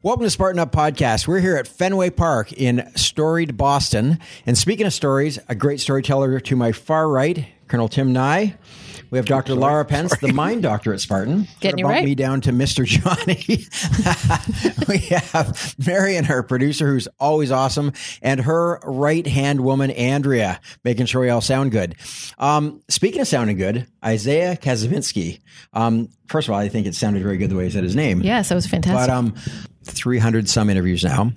Welcome to Spartan Up Podcast. We're here at Fenway Park in storied Boston. And speaking of stories, a great storyteller to my far right, Colonel Tim Nye. We have Dr. Laura Pence, the mind doctor at Spartan. Getting you right. me down to Mr. Johnny. we have Marion, her producer, who's always awesome, and her right hand woman, Andrea, making sure we all sound good. Um, speaking of sounding good, Isaiah Kacyvenski. Um, first of all, I think it sounded very good the way he said his name. Yes, that was fantastic. But um, 300 some interviews now.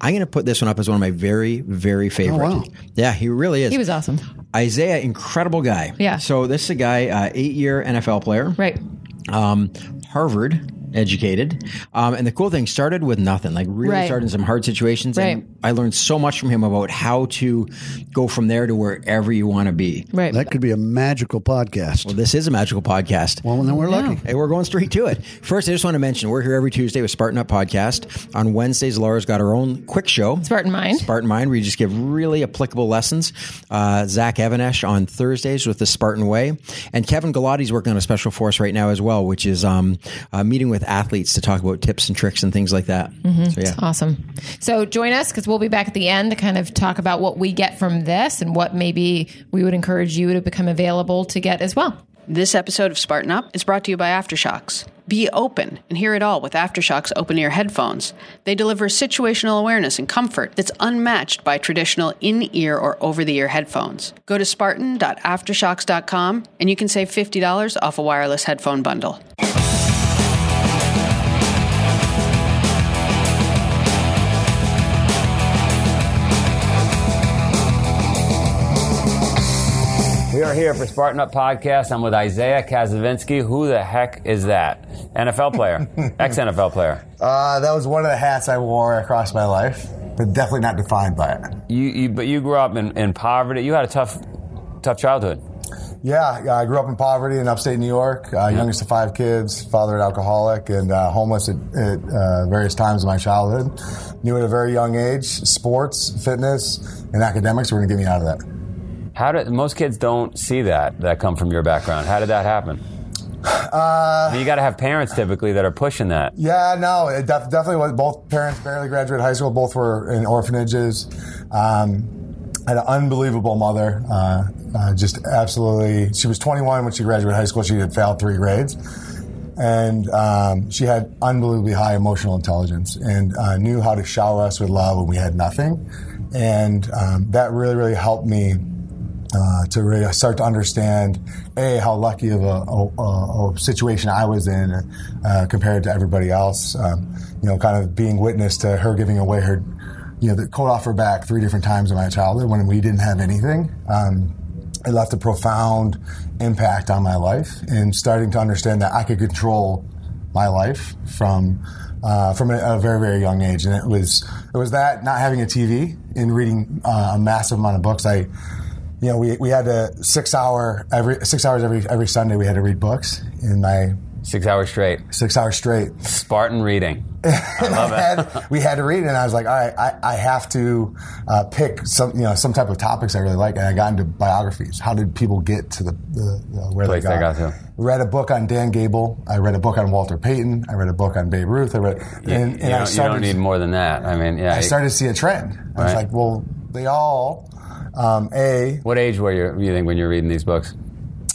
I'm going to put this one up as one of my very, very favorite. wow. Yeah, he really is. he was awesome. Isaiah, incredible guy. Yeah. So this is a guy, uh, eight year NFL player, Right. um, Harvard educated. Um, and the cool thing started with nothing, like really Right. started in some hard situations. And I learned so much from him about how to go from there to wherever you want to be. Right. That could be a magical podcast. Well, this is a magical podcast. Well, then we're lucky. Hey, we're going straight to it. First, I just want to mention we're here every Tuesday with Spartan Up Podcast. On Wednesdays, Laura's got her own quick show. Spartan Mind. Spartan Mind, where you just give really applicable lessons. Uh, Zach Evanesh on Thursdays with the Spartan Way. And Kevin Galati's working on a special force right now as well, which is um, uh, meeting with athletes to talk about tips and tricks and things like that. Mm-hmm. So, yeah. Awesome. So join us because we'll be back at the end to kind of talk about what we get from this and what maybe we would encourage you to become available to get as well. This episode of Spartan Up is brought to you by AfterShokz. Be open and hear it all with AfterShokz open ear headphones. They deliver situational awareness and comfort that's unmatched by traditional in ear or over the ear headphones. Go to spartan.aftershokz.com and you can save $50 off a wireless headphone bundle. We are here for Spartan Up Podcast. I'm with Isaiah Kacyvenski. Who the heck is that? NFL player, ex NFL player. Uh, that was one of the hats I wore across my life, but definitely not defined by it. You, you, but you grew up in, in poverty. You had a tough, tough childhood. Yeah, yeah, I grew up in poverty in upstate New York, uh, youngest of five kids, father an alcoholic, and uh, homeless at, at uh, various times of my childhood. Knew at a very young age sports, fitness, and academics were going to get me out of that. How did most kids don't see that that come from your background? How did that happen? Uh, you got to have parents typically that are pushing that. Yeah, no, it def- definitely was. Both parents barely graduated high school. Both were in orphanages. Um, I had an unbelievable mother. Uh, uh, just absolutely. She was 21 when she graduated high school. She had failed three grades. And um, she had unbelievably high emotional intelligence and uh, knew how to shower us with love when we had nothing. And um, that really, really helped me uh, to really start to understand a how lucky of a, a, a situation I was in uh, compared to everybody else. Um, you know, kind of being witness to her giving away her, you know, the coat off her back three different times in my childhood when we didn't have anything. Um, it left a profound impact on my life and starting to understand that I could control my life from uh, from a, a very very young age, and it was it was that not having a TV and reading uh, a massive amount of books. I you know, we, we had a six hour every six hours every every Sunday we had to read books in my Six hours straight. six hours straight. Spartan reading. I love it. had, we had to read it, and I was like, all right, I, I have to uh, pick some you know some type of topics I really like, and I got into biographies. How did people get to the, the, where Place they they got? got to. Read a book on Dan Gable. I read a book on Walter Payton. I read a book on Babe Ruth. I read, and, you, and don't, I you started. don't need more than that. I mean, yeah. I started to see a trend. I was Right. like, well, they all. Um, a what age were you, you think when you're reading these books?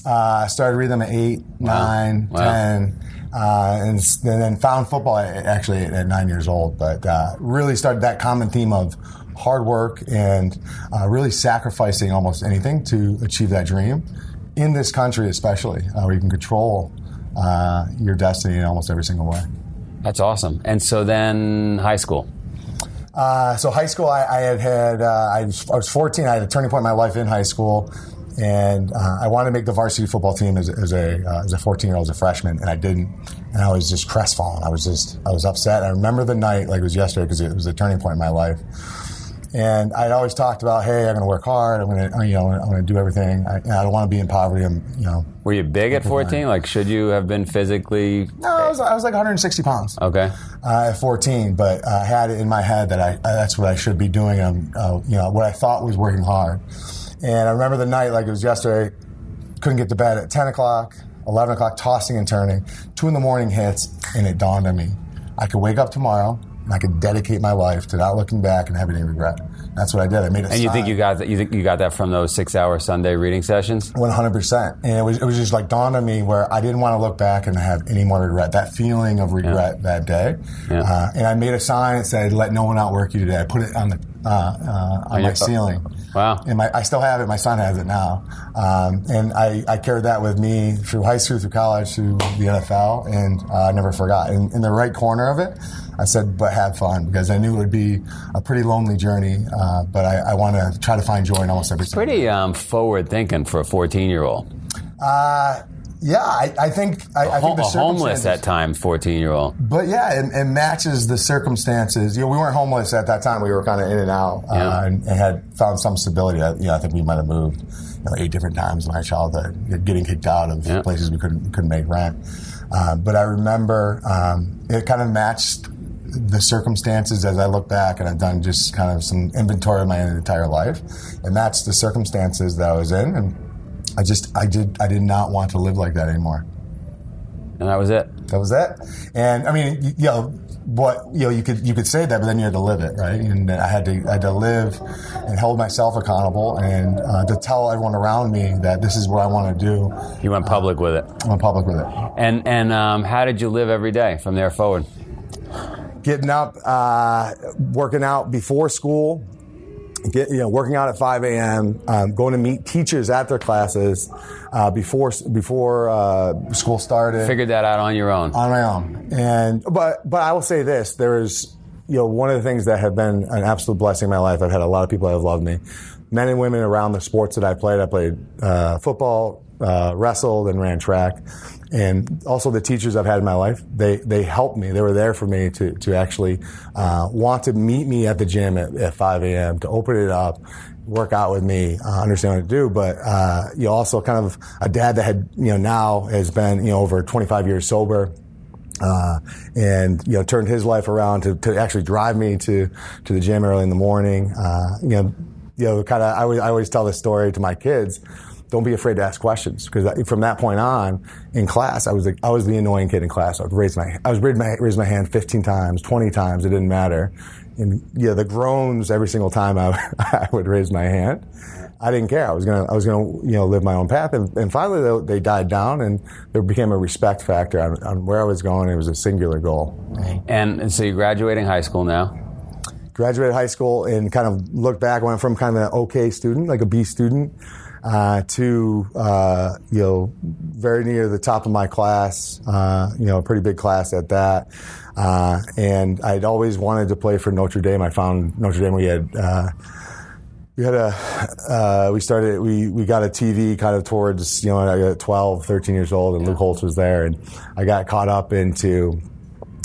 Uh, I started reading them at eight, nine, Wow. ten, uh, and, and then found football at, actually at, nine years old. But uh, really started that common theme of hard work and uh, really sacrificing almost anything to achieve that dream in this country, especially uh, where you can control uh, your destiny in almost every single way. That's awesome. And so then high school. Uh, so high school, I, I had had uh, I, was, I was 14. I had a turning point in my life in high school, and uh, I wanted to make the varsity football team as, as a uh, as a 14 year old, as a freshman, and I didn't. And I was just crestfallen. I was just I was upset. I remember the night like it was yesterday because it was a turning point in my life. And I'd always talked about, hey, I'm going to work hard. I'm going to, you know, I'm going to do everything. I, I don't want to be in poverty. I'm, you know. Were you big at 14? Like, should you have been physically? No, I was, I was like 160 pounds. Okay. uh, at 14, but I had it in my head that I, uh, that's what I should be doing. Um, uh, you know, what I thought was working hard. And I remember the night like it was yesterday. Couldn't get to bed at 10 o'clock, 11 o'clock, tossing and turning. Two in the morning hits, and it dawned on me: I could wake up tomorrow and I could dedicate my life to not looking back and having any regret. That's what I did. I made a And you think you got that? You think you got that from those six-hour Sunday reading sessions? One hundred percent, and it was it was just like dawned on me where I didn't want to look back and have any more regret. That feeling of regret that day, Yeah. uh, and I made a sign that said "Let no one outwork you today." I put it on the uh, uh, on my your- ceiling. Wow. And my, I still have it. My son has it now, um, and I, I carried that with me through high school, through college, through the NFL, and uh, I never forgot. And in the right corner of it, I said, "But have fun," because I knew it would be a pretty lonely journey. Uh, but I, I want to try to find joy in almost every. Pretty um, forward thinking for a 14-year-old. Uh, yeah, I, I think I, I think the a homeless at times 14-year-old. But yeah, it, it matches the circumstances. You know, we weren't homeless at that time. We were kind of in and out, Yeah. uh, and, and had found some stability. I, you know, I think we might have moved you know, eight different times in my childhood, getting kicked out of Yeah. places we couldn't couldn't make rent. Uh, but I remember um, it kind of matched the circumstances as I look back, and I've done just kind of some inventory of my entire life, and that's the circumstances that I was in, and I just I did I did not want to live like that anymore. And that was it. That was it. And I mean, y- you know, what you know, you could you could say that, but then you had to live it, right? And I had to I had to live and hold myself accountable, and uh, to tell everyone around me that this is what I want to do. You went public with it. I went public with it. And and um, how did you live every day from there forward? Getting up, uh, working out before school. Get, you know, working out at 5 a.m., um, going to meet teachers at their classes uh, before before uh, school started. Figured that out on your own. on my own. And but but I will say this: there is you know one of the things that have been an absolute blessing in my life. I've had a lot of people that have loved me, men and women around the sports that I played. I played uh, football, uh, wrestled, and ran track. And also the teachers I've had in my life, they they helped me. They were there for me to to actually uh, want to meet me at the gym at, at 5 a.m. to open it up, work out with me, uh, understand what to do. But uh, you also kind of a dad that had you know now has been you know over 25 years sober uh, and you know turned his life around to, to actually drive me to to the gym early in the morning. Uh, you know, you know, kind of. I I always tell this story to my kids. Don't be afraid to ask questions because from that point on in class, I was the, I was the annoying kid in class. I would raise my I was raise my raise my hand 15 times, 20 times. It didn't matter. And yeah, the groans every single time I, I would raise my hand. I didn't care. I was gonna, I was gonna, you know, live my own path. And, and finally, they, they died down, and there became a respect factor on, on where I was going. It was a singular goal. And, and so you're graduating high school now. Graduated high school and kind of looked back. Went from kind of an okay student, like a B student, uh, to uh, you know very near the top of my class. Uh, you know, a pretty big class at that. Uh, and I'd always wanted to play for Notre Dame. I found Notre Dame. We had. Uh, we had a uh, we started we, we got a tv kind of towards you know i got 12 13 years old and Lou Holtz was there and i got caught up into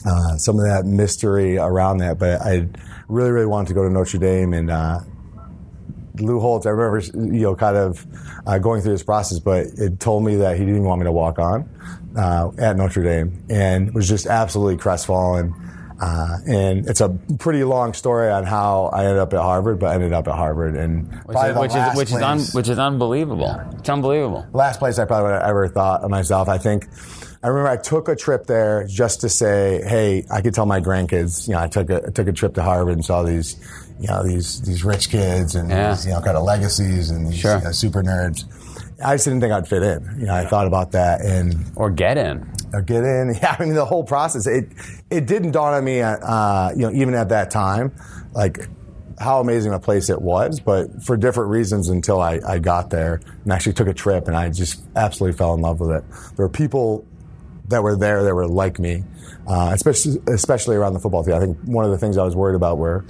uh, some of that mystery around that but i really really wanted to go to notre dame and uh, Lou Holtz, I remember, you know, kind of uh, going through this process, but it told me that he didn't want me to walk on uh, at Notre Dame, and was just absolutely crestfallen. Uh, and it's a pretty long story on how I ended up at Harvard, but ended up at Harvard, and Which is which is which is, un, which is unbelievable. It's unbelievable. last place I probably would have ever thought of myself. I think I remember I took a trip there just to say, hey, I could tell my grandkids, you know, I took a I took a trip to Harvard and saw these, you know, these these rich kids and Yeah. these, you know, kind of legacies and these Sure. you know, super nerds. I just didn't think I'd fit in. You know, I thought about that and Or get in. or get in. Yeah, I mean the whole process. It it didn't dawn on me, at, uh, you know, even at that time, like how amazing a place it was. But for different reasons, until I, I got there and actually took a trip, and I just absolutely fell in love with it. There were people that were there that were like me, uh, especially especially around the football field. I think one of the things I was worried about were.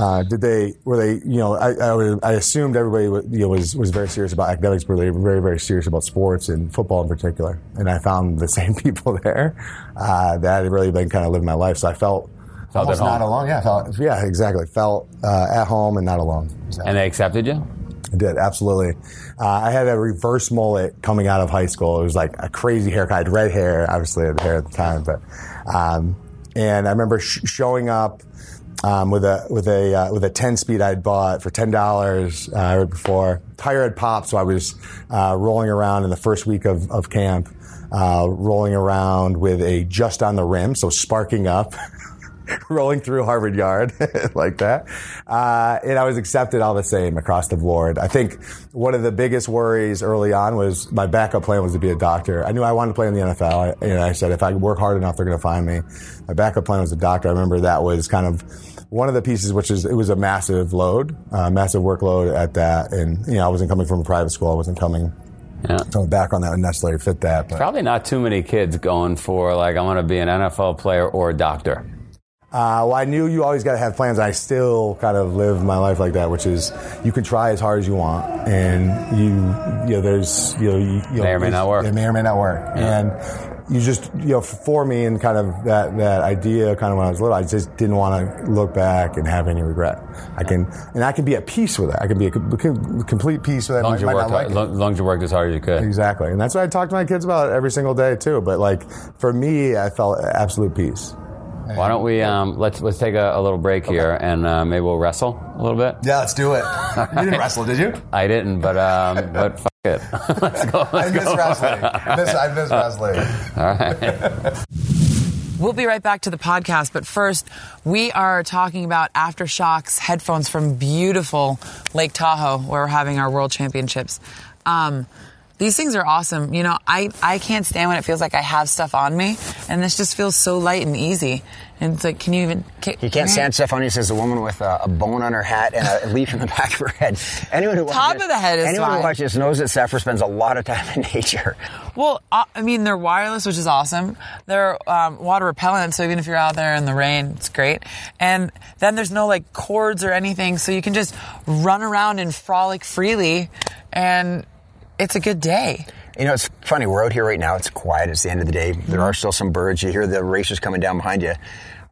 Uh, did they were they you know I, I, I assumed everybody wa- you know, was was very serious about academics but they were very very serious about sports and football in particular and I found the same people there uh, that had really been kind of living my life so I felt Felt almost not alone yeah felt yeah exactly felt uh, at home and not alone Exactly. And they accepted you? I did absolutely. Uh, I had a reverse mullet coming out of high school. It was like a crazy haircut. I had red hair. Obviously, I had hair at the time, but um, and I remember sh- showing up um, with a with a uh, with a ten speed I'd bought for ten dollars uh, right before. Tire had popped, so I was uh, rolling around in the first week of, of camp, uh, rolling around with a just on the rim, so sparking up. rolling through Harvard Yard like that. Uh, and I was accepted all the same across the board. I think one of the biggest worries early on was my backup plan was to be a doctor. I knew I wanted to play in the NFL. And I said, if I work hard enough, they're going to find me. My backup plan was a doctor. I remember that was kind of one of the pieces, which is it was a massive load, uh, massive workload at that. And, you know, I wasn't coming from a private school. I wasn't coming Yeah. from a background that would necessarily fit that. But Probably not too many kids going for like I want to be an NFL player or a doctor. Uh, well, I knew you always got to have plans. I still kind of live my life like that, which is you can try as hard as you want, and you, you know, there's, you know, you, you May or may not work. It may or may not work, and you just, you know, for me and kind of that that idea, kind of when I was little, I just didn't want to look back and have any regret. I can, and I can be at peace with it. I can be a complete peace with it. As long as you Might- might worked, like as long as you worked as hard as you could. Exactly, and that's what I talk to my kids about every single day too. But like for me, I felt absolute peace. Why don't we um, let's let's take a, a little break here and uh, maybe we'll wrestle a little bit. Yeah, let's do it. You didn't wrestle, did you? I didn't, but um, but fuck it. let's go. I Let's miss go. wrestling. I miss, I miss wrestling. All right. We'll be right back to the podcast, but first, we are talking about AfterShokz headphones from beautiful Lake Tahoe, where we're having our World Championships. Um, these things are awesome. You know, I, I can't stand when it feels like I have stuff on me, and this just feels so light and easy. And it's like, can you even? Can, You can't stand stuff on you, says the woman with uh, a bone on her hat and a leaf in the back of her head. Anyone who Top watches, of the head is anyone fine. who watches knows that Sapphire spends a lot of time in nature. Well, uh, I mean, they're wireless, which is awesome. They're um, water repellent, so even if you're out there in the rain, it's great. And then there's no like cords or anything, so you can just run around and frolic freely, and it's a good day. You know, it's funny. We're out here right now. It's quiet. It's the end of the day. There are still some birds. You hear the racers coming down behind you.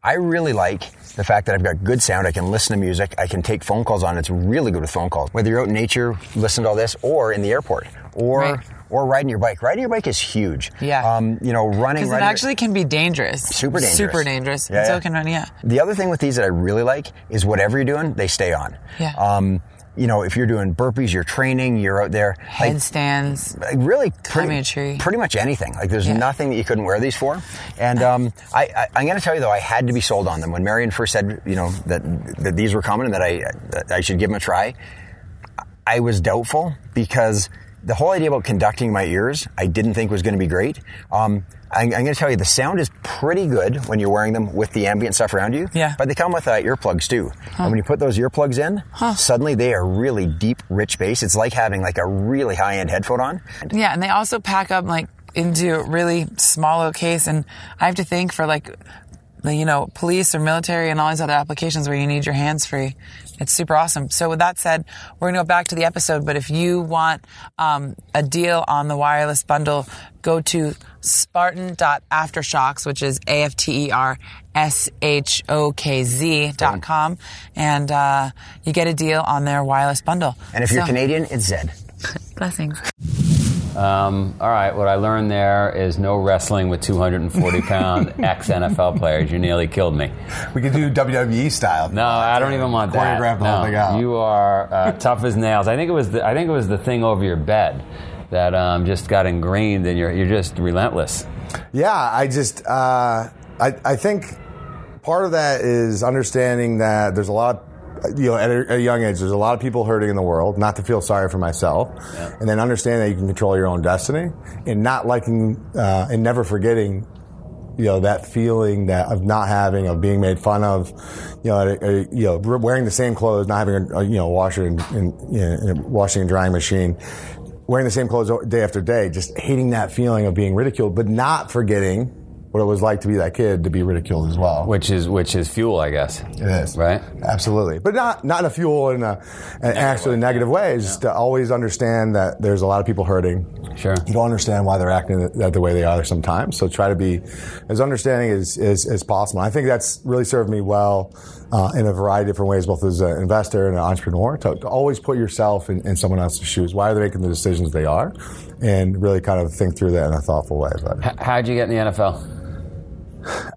I really like the fact that I've got good sound. I can listen to music. I can take phone calls on. It's really good with phone calls. Whether you're out in nature, listen to all this, or in the airport, or Right. or riding your bike. Riding your bike is huge. Yeah. Um, you know, running. Because it riding your- actually can be dangerous. Super dangerous. Super dangerous. Yeah, And so yeah. it can run, yeah. The other thing with these that I really like is whatever you're doing, they stay on. Yeah. Um, you know, if you're doing burpees, you're training, you're out there. Headstands. like, really pretty, pretty much anything. Like there's Yeah. nothing that you couldn't wear these for. And um, I, I, I'm going to tell you though, I had to be sold on them when Marion first said, you know, that that these were coming and that I that I should give them a try. I was doubtful because the whole idea about conducting my ears, I didn't think was going to be great. Um, I, I'm going to tell you, the sound is pretty good when you're wearing them with the ambient stuff around you. Yeah. But they come with uh, earplugs too. And when you put those earplugs in, suddenly they are really deep, rich bass. It's like having like a really high-end headphone on. Yeah, and they also pack up like into a really small little case. And I have to think for like, you know, police or military and all these other applications where you need your hands free. It's super awesome. So with that said, we're gonna go back to the episode. But if you want um, a deal on the wireless bundle, go to Spartan.aftershokz, which is A F T E R S H O K Z dot com, and uh, you get a deal on their wireless bundle. And if you're So- Canadian, it's Zed. blessings. Um, all right. What I learned there is no wrestling with 240 pound ex NFL players. You nearly killed me. We could do WWE style. No, I don't even want that. Choreograph the whole No, thing out. You are uh, tough as nails. I think it was. The, I think it was the thing over your bed that um, just got ingrained, and you're you're just relentless. Yeah, I just uh, I I think part of that is understanding that there's a lot. You know, at a, at a young age, there's a lot of people hurting in the world. Not to feel sorry for myself, and then understand that you can control your own destiny, and not liking uh, and never forgetting you know that feeling that of not having of being made fun of you know a, a, you know wearing the same clothes not having a, you know washer and, and you know, a washing and drying machine wearing the same clothes day after day just hating that feeling of being ridiculed but not forgetting what it was like to be that kid to be ridiculed as well Which is which is fuel, I guess. it is Right. absolutely but not not in a fuel in a an actually negative way it's just to always understand that there's a lot of people hurting Sure. you don't understand why they're acting that the way they are sometimes. So try to be as understanding as, as, as possible. I think that's really served me well uh, in a variety of different ways, both as an investor and an entrepreneur, to, to always put yourself in, in someone else's shoes. Why are they making the decisions they are? And really kind of think through that in a thoughtful way. But H- how'd you get in the NFL?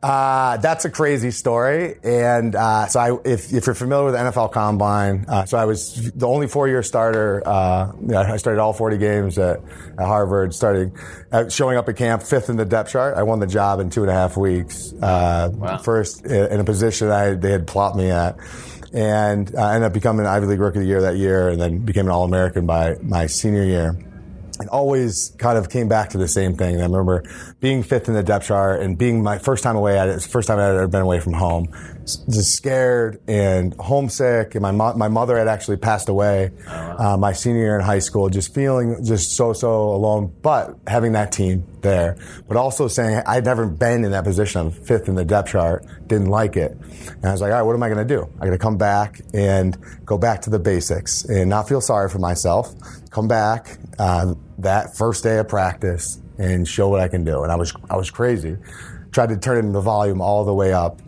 Uh, that's a crazy story. And uh, so, I, if, if you're familiar with the NFL Combine, uh, so I was the only four-year starter. Uh, I started all 40 games at, at Harvard. Starting uh, showing up at camp fifth in the depth chart. I won the job in two and a half weeks. Uh, First in a position I, they had plopped me at. And I ended up becoming an Ivy League Rookie of the Year that year, and then became an All American by my senior year and always kind of came back to the same thing. And I remember being fifth in the depth chart and being my first time away at it. It's first time I'd ever been away from home. Just scared and homesick. And my mo- my mother had actually passed away uh, my senior year in high school. Just feeling just so so alone. But having that team there, but also saying I'd never been in that position. I'm fifth in the depth chart. Didn't like it. And I was like, all right, what am I going to do? I got to come back and go back to the basics and not feel sorry for myself. Come back uh, that first day of practice and show what I can do. And I was I was crazy. Tried to turn the volume all the way up.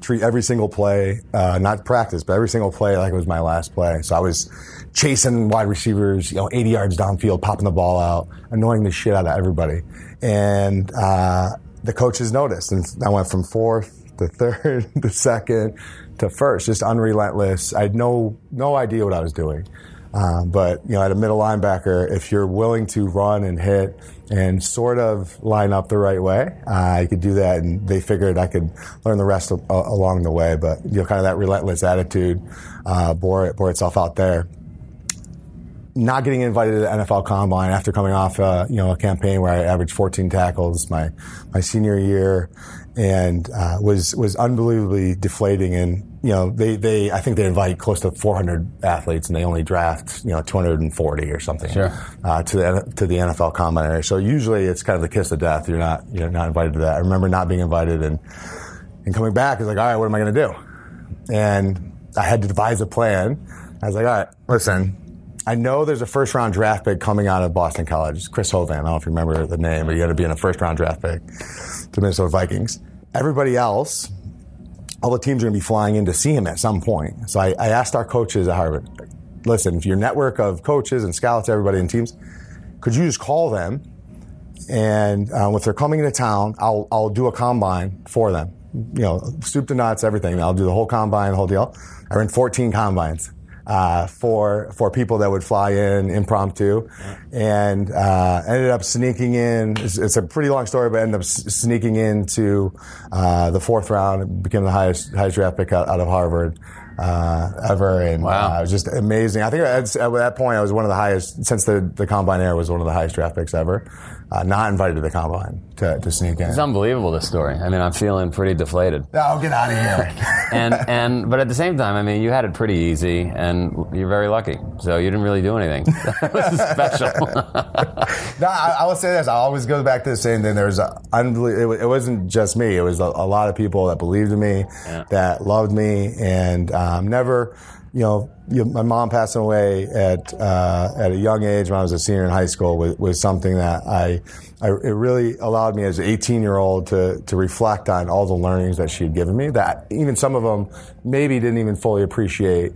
Treat every single play, uh, not practice, but every single play like it was my last play. So I was chasing wide receivers, you know, 80 yards downfield, popping the ball out, annoying the shit out of everybody. And uh, the coaches noticed, and I went from fourth to third to second to first, just unrelentless. I had no no idea what I was doing. Um, but you know, at a middle linebacker, if you're willing to run and hit and sort of line up the right way, uh, you could do that. And they figured I could learn the rest of, uh, along the way. But you know, kind of that relentless attitude uh, bore bore itself out there. Not getting invited to the NFL Combine after coming off, uh, you know, a campaign where I averaged 14 tackles my my senior year, and uh, was was unbelievably deflating. And you know, they they I think they invite close to 400 athletes, and they only draft you know 240 or something Sure. uh, to the to the NFL Combine area. So usually it's kind of the kiss of death. You're not you're not invited to that. I remember not being invited and and coming back is like, all right, what am I going to do? And I had to devise a plan. I was like, all right, listen. I know there's a first round draft pick coming out of Boston College. It's Chris Hovan. I don't know if you remember the name, but you got to be in a first round draft pick to Minnesota Vikings. Everybody else, all the teams are going to be flying in to see him at some point. So I, I asked our coaches at Harvard, listen, if your network of coaches and scouts, everybody in teams, could you just call them and uh, if they're coming into town, I'll, I'll do a combine for them. You know, soup to nuts, everything. I'll do the whole combine, the whole deal. I ran 14 combines uh, for for people that would fly in impromptu, and uh, ended up sneaking in. It's, it's, a pretty long story, but ended up sneaking into uh, the fourth round. Became the highest highest draft pick out, out of Harvard. Uh, ever and Wow. uh, it was just amazing. I think at, at that point I was one of the highest since the the combine era was one of the highest draft picks ever. Uh, not invited to the combine to, to sneak in. It's unbelievable this story. I mean, I'm feeling pretty deflated. Oh, get out of here! and and but at the same time, I mean, you had it pretty easy, and you're very lucky. So you didn't really do anything. That was special. no, I, I will say this. I always go back to the same thing. There's a it, it wasn't just me. It was a, a lot of people that believed in me, that loved me, and um, never. You know, you, my mom passing away at uh, at a young age when I was a senior in high school was, was something that I, I it really allowed me as an 18 year old to to reflect on all the learnings that she had given me. That even some of them maybe didn't even fully appreciate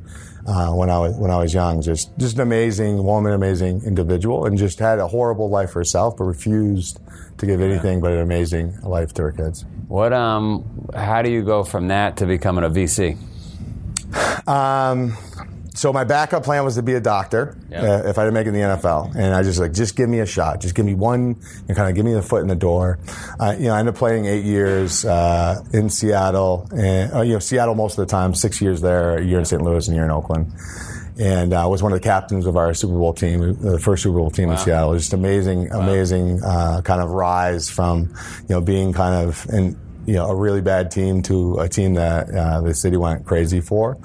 uh, when I was when I was young. Just just an amazing woman, amazing individual, and just had a horrible life herself, but refused to give anything but an amazing life to her kids. what um? How do you go from that to becoming a VC? Um, so my backup plan was to be a doctor uh, if I didn't make it in the NFL, and I just like just give me a shot, just give me one, and kind of give me the foot in the door. Uh, you know, I ended up playing eight years uh, in Seattle, and uh, you know Seattle most of the time, six years there, a year in St. Louis, and a year in Oakland. And uh, was one of the captains of our Super Bowl team, the first Super Bowl team in Seattle. Just amazing, amazing uh, kind of rise from you know being kind of in you know, a really bad team to a team that uh, the city went crazy for,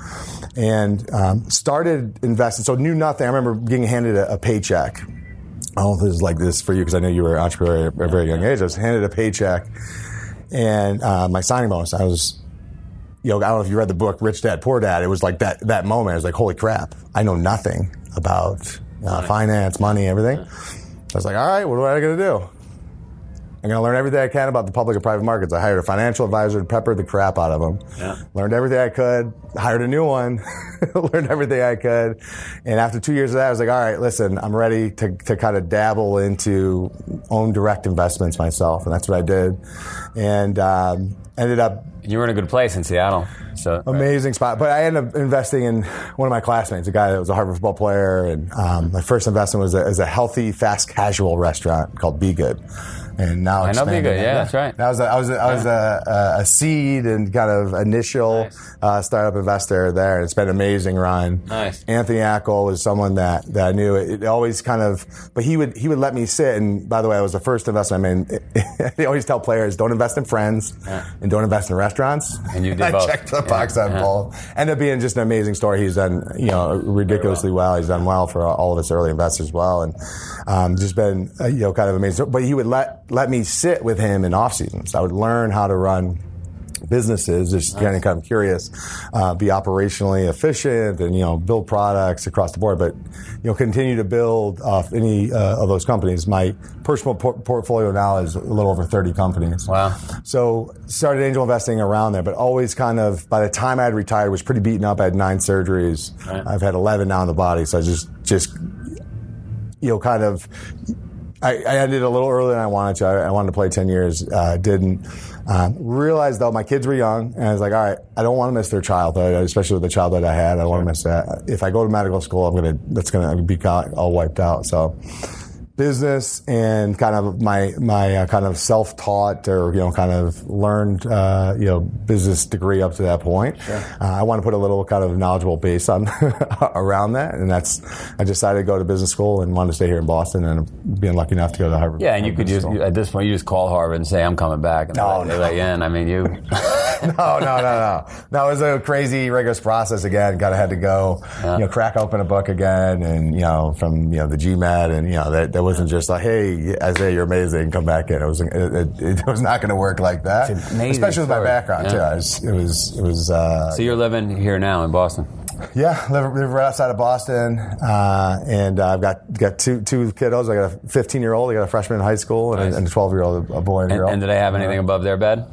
and um, started investing. So knew nothing. I remember getting handed a, a paycheck. I don't know if this is like this for you because I know you were an entrepreneur at a very young age. I was handed a paycheck, and uh, my signing bonus. I was, you know, I don't know if you read the book Rich Dad Poor Dad. It was like that that moment. I was like, holy crap! I know nothing about uh, finance, money, everything. I was like, all right, what am I going to do? I'm going to learn everything I can about the public and private markets. I hired a financial advisor to pepper the crap out of them. Yeah. Learned everything I could. Hired a new one. learned everything I could. And after two years of that, I was like, all right, listen, I'm ready to, to kind of dabble into own direct investments myself. And that's what I did. And um, ended up You were in a good place in Seattle. So amazing spot. But I ended up investing in one of my classmates, a guy that was a Harvard football player, and um, my first investment was a, as a healthy, fast casual restaurant called Be Good. And now I know Be Good. it. Yeah, that's right. That was a, I was a, I was a, a, a seed and kind of initial Nice. uh, startup investor there. It's been an amazing run. Nice. Anthony Ackil was someone that, that I knew. It, it always kind of, but he would he would let me sit. And by the way, I was the first investment I made. they always tell players don't invest in friends and don't invest in restaurants. And you did I both. checked the Yeah, box on yeah. both. Ended up being just an amazing story. He's done you know ridiculously well. He's done well for all of us early investors as well, and um, just been uh, you know kind of amazing. But he would let let me sit with him in off seasons. I would learn how to run businesses, just kind of kind of curious, uh, be operationally efficient, and you know build products across the board. But you know continue to build off any uh, of those companies. My personal por- portfolio now is a little over thirty companies. Wow. So started angel investing around there, but always kind of by the time I had retired, was pretty beaten up. I had nine surgeries. Right. I've had eleven now in the body. So I just just you know kind of. I, I ended a little earlier than I wanted to. I, I wanted to play 10 years, uh, didn't. Um, realized though my kids were young, and I was like, all right, I don't want to miss their childhood, especially with the childhood I had. I don't want to miss that. If I go to medical school, I'm gonna that's gonna be all wiped out. So, business and kind of my my uh, kind of self taught or you know kind of learned uh, you know business degree up to that point. Uh, I want to put a little kind of knowledgeable base on around that, and that's I decided to go to business school and wanted to stay here in Boston, and being lucky enough to go to Harvard. Yeah, and you could just you, at this point you just call Harvard and say I'm coming back, and No, no. you in. I mean, you. no, no, no, no. No, it was a crazy, rigorous process again. Kind of had to go, you know, crack open a book again, and you know, from you know the GMAT, and you know, that, that wasn't just like, hey, Isaiah, you're amazing, come back in. It was, it, it, it was not going to work like that. It's an amazing Especially with my background Yeah. too. I was, it was, it was. Uh, so you're living here now in Boston. yeah, live, live right outside of Boston, uh, and uh, I've got got two two kiddos. I got a 15 year old, I got a freshman in high school, and, Nice. a, and a 12 year old, a boy and a And, girl. and do they have anything above their bed?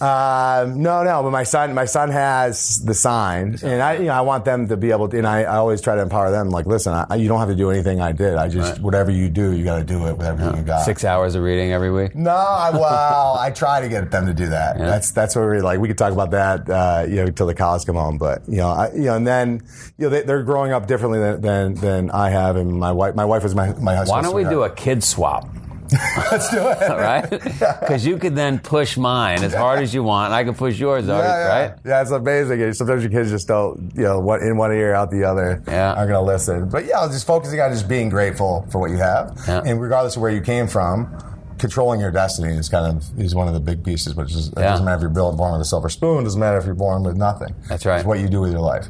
Um, no, no, but my son, my son has the sign, and I, you know, I want them to be able to. And I, I always try to empower them. Like, listen, I, you don't have to do anything I did. I just whatever you do, you got to do it with everything you got. Six hours of reading every week. No, I, well, I try to get them to do that. That's that's what we like. We could talk about that, uh, you know, till the cows come home. But you know, I, you know, and then you know they, they're growing up differently than, than than I have, and my wife, my wife was my my husband. Why don't we do a kid swap? Let's do it. right? Because you could then push mine as hard as you want, and I can push yours, Yeah, yeah. right? Yeah, it's amazing. Sometimes your kids just don't, you know, one, in one ear, out the other, Yeah. aren't going to listen. But yeah, just focusing on just being grateful for what you have. Yeah. And regardless of where you came from, controlling your destiny is kind of is one of the big pieces. Which is, it Yeah. doesn't matter if you're built- born with a silver spoon. Doesn't matter if you're born with nothing. That's right. It's what you do with your life.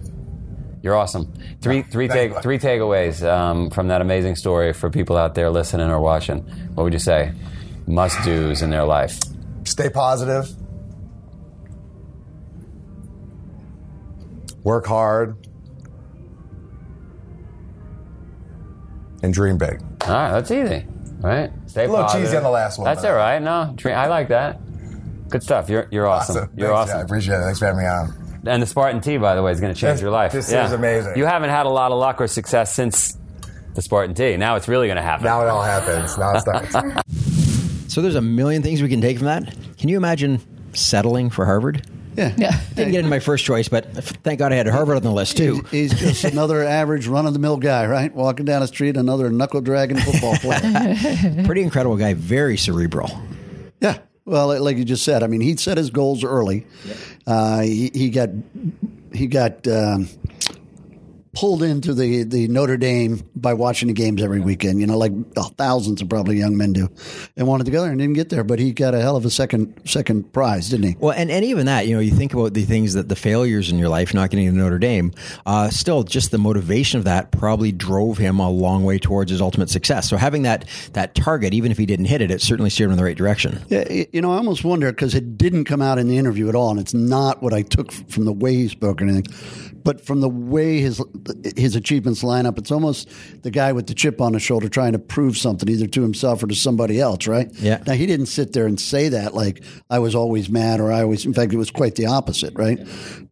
You're awesome. Three, three, take, three takeaways um, from that amazing story for people out there listening or watching. What would you say? Must dos in their life. Stay positive. Work hard. And dream big. All right, that's easy, right? Stay A little positive. cheesy on the last one, That's all right. No, dream, I like that. Good stuff. You're you're awesome. Awesome. You're Thanks, yeah, I appreciate it. Thanks for having me on. And the Spartan Tea, by the way, is going to change This- your life. this is amazing. You haven't had a lot of luck or success since the Spartan Tea. Now it's really going to happen. Now it all happens. Now it starts. So there's a million things we can take from that. Can you imagine settling for Harvard? Yeah. Yeah. Didn't get into my first choice, but thank God I had Harvard on the list too. He's just another average run of the mill guy, right? Walking down the street, another knuckle dragging football player. Pretty incredible guy, very cerebral. yeah. Well, like you just said, I mean, he set his goals early. Uh, he, he got he got um, pulled into the, the Notre Dame by watching the games every weekend. You know, like oh, thousands of probably young men do, and wanted to go there and didn't get there. But he got a hell of a second second prize, didn't he? Well, and, and even that, you know, you think about the things that the failures in your life, not getting to Notre Dame, uh, still just the motivation of that probably drove him a long way towards his ultimate success. So having that that target, even if he didn't hit it, it certainly steered him in the right direction. Yeah, you know, I almost wonder because it didn't come out in the interview at all, and it's not what I took from the way he spoke or anything, but from the way his his achievements line up. It's almost the guy with the chip on his shoulder trying to prove something either to himself or to somebody else, right? Yeah. Now he didn't sit there and say that like I was always mad or I always. In fact, it was quite the opposite, right?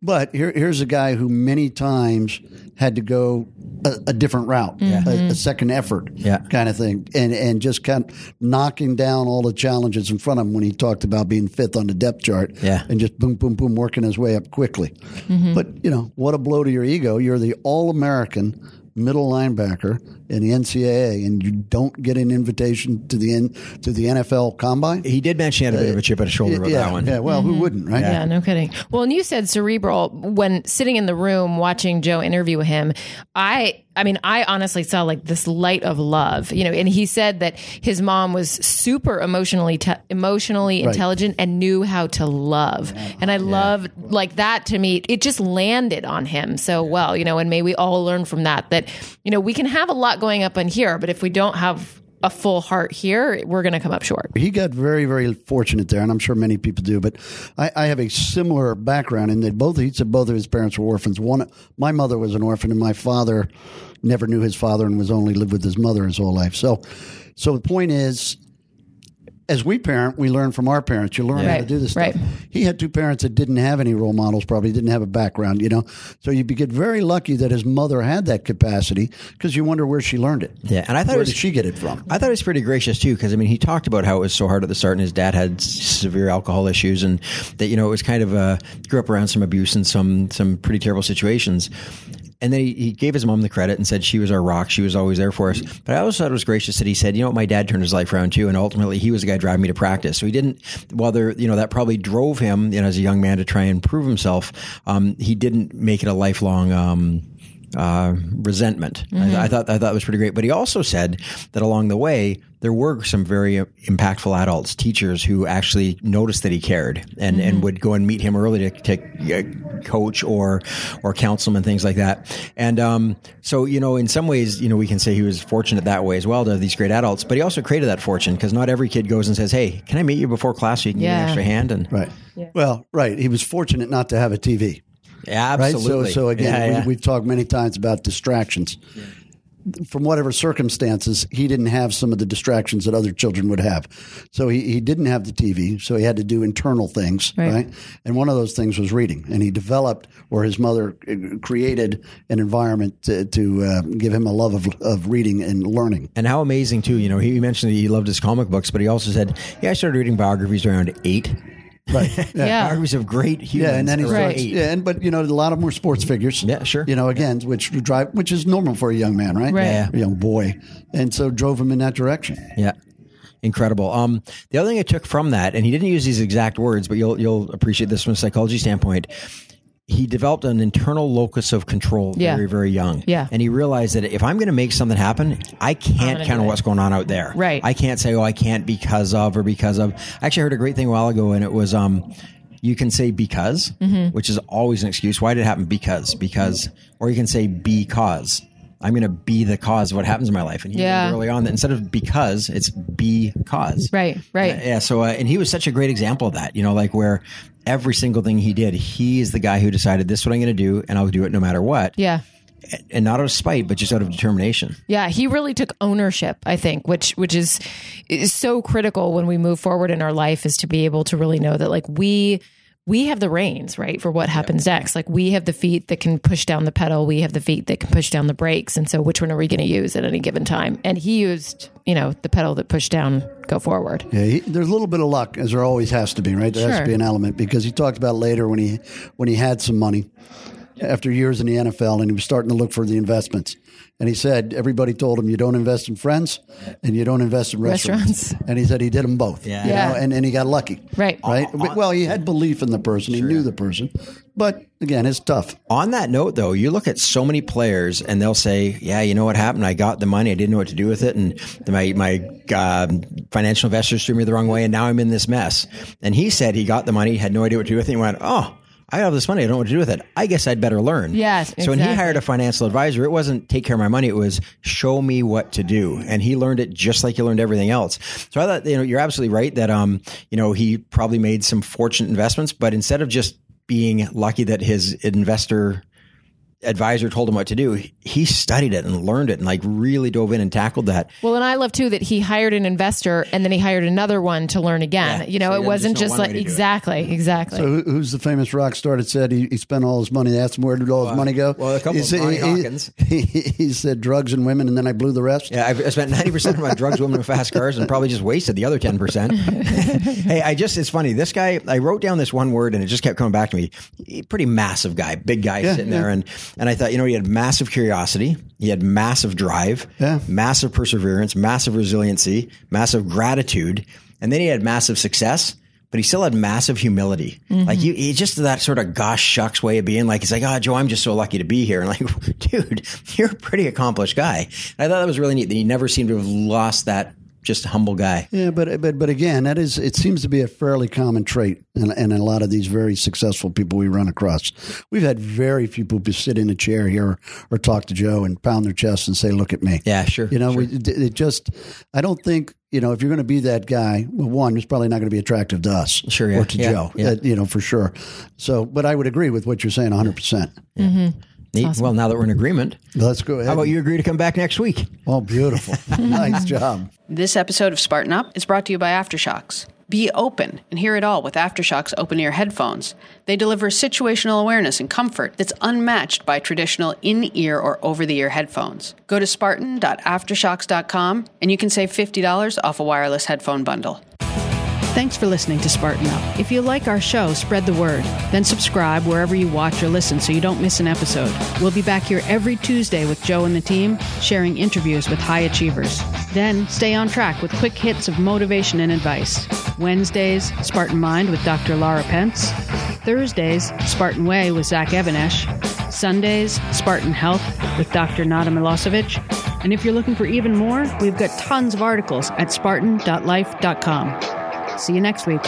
But here, here's a guy who many times had to go a, a different route, a, mm-hmm. a second effort, Yeah. kind of thing, and and just kind of knocking down all the challenges in front of him when he talked about being fifth on the depth chart, Yeah. and just boom, boom, boom, working his way up quickly. Mm-hmm. But you know, what a blow to your ego! You're the All-American middle linebacker in the NCAA, and you don't get an invitation to the N, to the NFL Combine. He did mention he had a bit of a uh, chip on his shoulder about yeah, that one. yeah. Well, who mm-hmm. wouldn't, right? Yeah, no kidding. Well, and you said cerebral when sitting in the room watching Joe interview him. I, I mean, I honestly saw like this light of love, you know. And he said that his mom was super emotionally, te- emotionally Right. intelligent and knew how to love. And I love like that to me. It just landed on him so well, you know. And may we all learn from that. That you know we can have a lot going up on here, but if we don't have a full heart here, we're going to come up short. he got very, very fortunate there, and I'm sure many people do. But I, I have a similar background in that both he said both of his parents were orphans. One, my mother was an orphan, and my father never knew his father and was only lived with his mother his whole life. So, so the point is. As we parent, we learn from our parents. You learn how to do this stuff. right. He had two parents that didn't have any role models, probably didn't have a background, you know. So you get very lucky that his mother had that capacity because you wonder where she learned it. Yeah, and I thought it where was- did she get it from? I thought it was pretty gracious too, because I mean, he talked about how it was so hard at the start, and his dad had severe alcohol issues, and that you know it was kind of uh, grew up around some abuse and some some pretty terrible situations. And then he, he gave his mom the credit and said she was our rock. She was always there for us. But I also thought it was gracious that he said, you know what, my dad turned his life around too, and ultimately he was the guy driving me to practice. So he didn't, while there, you know, that probably drove him, you know, as a young man to try and prove himself. Um, he didn't make it a lifelong. Um, uh, resentment. I, I thought I thought it was pretty great. But he also said that along the way there were some very impactful adults, teachers who actually noticed that he cared and, and would go and meet him early to, to uh, coach or or counsel him and things like that. And um, so you know, in some ways, you know, we can say he was fortunate that way as well to have these great adults. But he also created that fortune because not every kid goes and says, "Hey, can I meet you before class so you can give me an extra hand?" And Right. Well, right. He was fortunate not to have a TV. Yeah, right? absolutely. So, so again, Yeah, yeah. We, we've talked many times about distractions. From whatever circumstances, he didn't have some of the distractions that other children would have. So he, he didn't have the TV, so he had to do internal things, Right. right? And one of those things was reading. And he developed, or his mother uh, created an environment to, to uh, give him a love of, of reading and learning. And how amazing too, you know, he mentioned that he loved his comic books, but he also said, "Yeah, I started reading biographies around eight. Right. Yeah. biographies of great humans. Yeah, and then he around Right. starts. Yeah, and but you know, a lot of them were sports figures. Yeah, sure. You know, again, which drive, which is normal for a young man, right? Right. Yeah. a young boy, and so drove him in that direction. Yeah. Incredible. Um, the other thing I took from that, and he didn't use these exact words, but you'll you'll appreciate this from a psychology standpoint. He developed an internal locus of control Yeah. very, very young. Yeah. And he realized that if I'm going to make something happen, I can't count on what's going on out there. Right. I can't say, oh, I can't because of or because of. I actually heard a great thing a while ago, and it was um, you can say because, Mm-hmm. which is always an excuse. Why did it happen? Because, because, or you can say because. I'm going to be the cause of what happens in my life. And he Yeah. early on that instead of because, it's be because. Right, right. Uh, yeah. So, uh, and he was such a great example of that, you know, like where every single thing he did, he is the guy who decided this is what I'm going to do and I'll do it no matter what. Yeah. And not out of spite, but just out of determination. Yeah, he really took ownership, I think, which which is is so critical when we move forward in our life is to be able to really know that like we we have the reins, right, for what happens next. Like we have the feet that can push down the pedal, we have the feet that can push down the brakes, and so which one are we going to use at any given time? And he used, you know, the pedal that pushed down, go forward. Yeah, he, there's a little bit of luck, as there always has to be, right? There has to be an element because he talked about later when he when he had some money after years in the NFL and he was starting to look for the investments. And he said everybody told him you don't invest in friends and you don't invest in restaurants. Restaurants. And he said he did them both. Yeah. you Yeah. know, and, and he got lucky. Right. Right. Well, he had belief in the person. He knew the person. But again, it's tough. On that note, though, you look at so many players and they'll say, yeah, you know what happened? I got the money. I didn't know what to do with it. And my, my um, financial investors threw me the wrong way. And now I'm in this mess. And he said he got the money, had no idea what to do with it. And He went, oh, I have this money. I don't know what to do with it. I guess I'd better learn. Yes, So when he hired a financial advisor, it wasn't take care of my money. It was show me what to do. And he learned it just like he learned everything else. So I thought, you know, you're absolutely right that, um, you know, he probably made some fortunate investments, but instead of just being lucky that his investor advisor told him what to do, he studied it and learned it and like really dove in and tackled that. Well, and I love too that he hired an investor and then he hired another one to learn again. Yeah, you know, so it wasn't just just like way to do it. exactly, exactly. So who's the famous rock star that said he, he spent all his money? Asked him where did all his money go? well, a couple he of said, Ronnie he- Hawkins. He, he said drugs and women, and then I blew the rest. Yeah, I've spent ninety percent of my drugs, women, and fast cars, and probably just wasted the other ten percent. hey, I just it's funny. This guy, I wrote down this one word, and it just kept coming back to me. He- Pretty massive guy, big guy Yeah, sitting there, and and I thought, you know, he had massive curiosity, he had massive drive, Yeah. massive perseverance, massive resiliency, massive gratitude, and then he had massive success. But he still had massive humility. Like mm-hmm. you, he just that sort of gosh shucks way of being. Like he's like, oh, Joe, I'm just so lucky to be here. And like, dude, you're a pretty accomplished guy. And I thought that was really neat that he never seemed to have lost that just a humble guy. Yeah, but but but again, that is it seems to be a fairly common trait in, in a lot of these very successful people we run across. We've had very few people sit in a chair here or, or talk to Joe and pound their chest and say, "Look at me." Yeah, sure, You know, sure. we, it it just I don't think you know if you're going to be that guy. Well, one, it's probably not going to be attractive to us, Sure, yeah, or to yeah, Joe. yeah. That, you know for sure. So, but I would agree with what you're saying 100. percent mm-hmm. Neat. Well, now that we're in agreement, Let's go ahead. how about you agree to come back next week? Oh, beautiful! nice job. This episode of Spartan Up is brought to you by AfterShokz. Be open and hear it all with AfterShokz open ear headphones. They deliver situational awareness and comfort that's unmatched by traditional in ear or over the ear headphones. Go to Spartan.aftershokz.com and you can save $50 off a wireless headphone bundle. Thanks for listening to Spartan Up. If you like our show, spread the word. Then subscribe wherever you watch or listen so you don't miss an episode. We'll be back here every Tuesday with Joe and the team, sharing interviews with high achievers. Then stay on track with quick hits of motivation and advice. Wednesdays, Spartan Mind with Dr. Laura Pence. Thursdays, Spartan Way with Zach Evanesh. Sundays, Spartan Health with Dr. Nada Milosevic. And if you're looking for even more, we've got tons of articles at spartan.life.com. See you next week.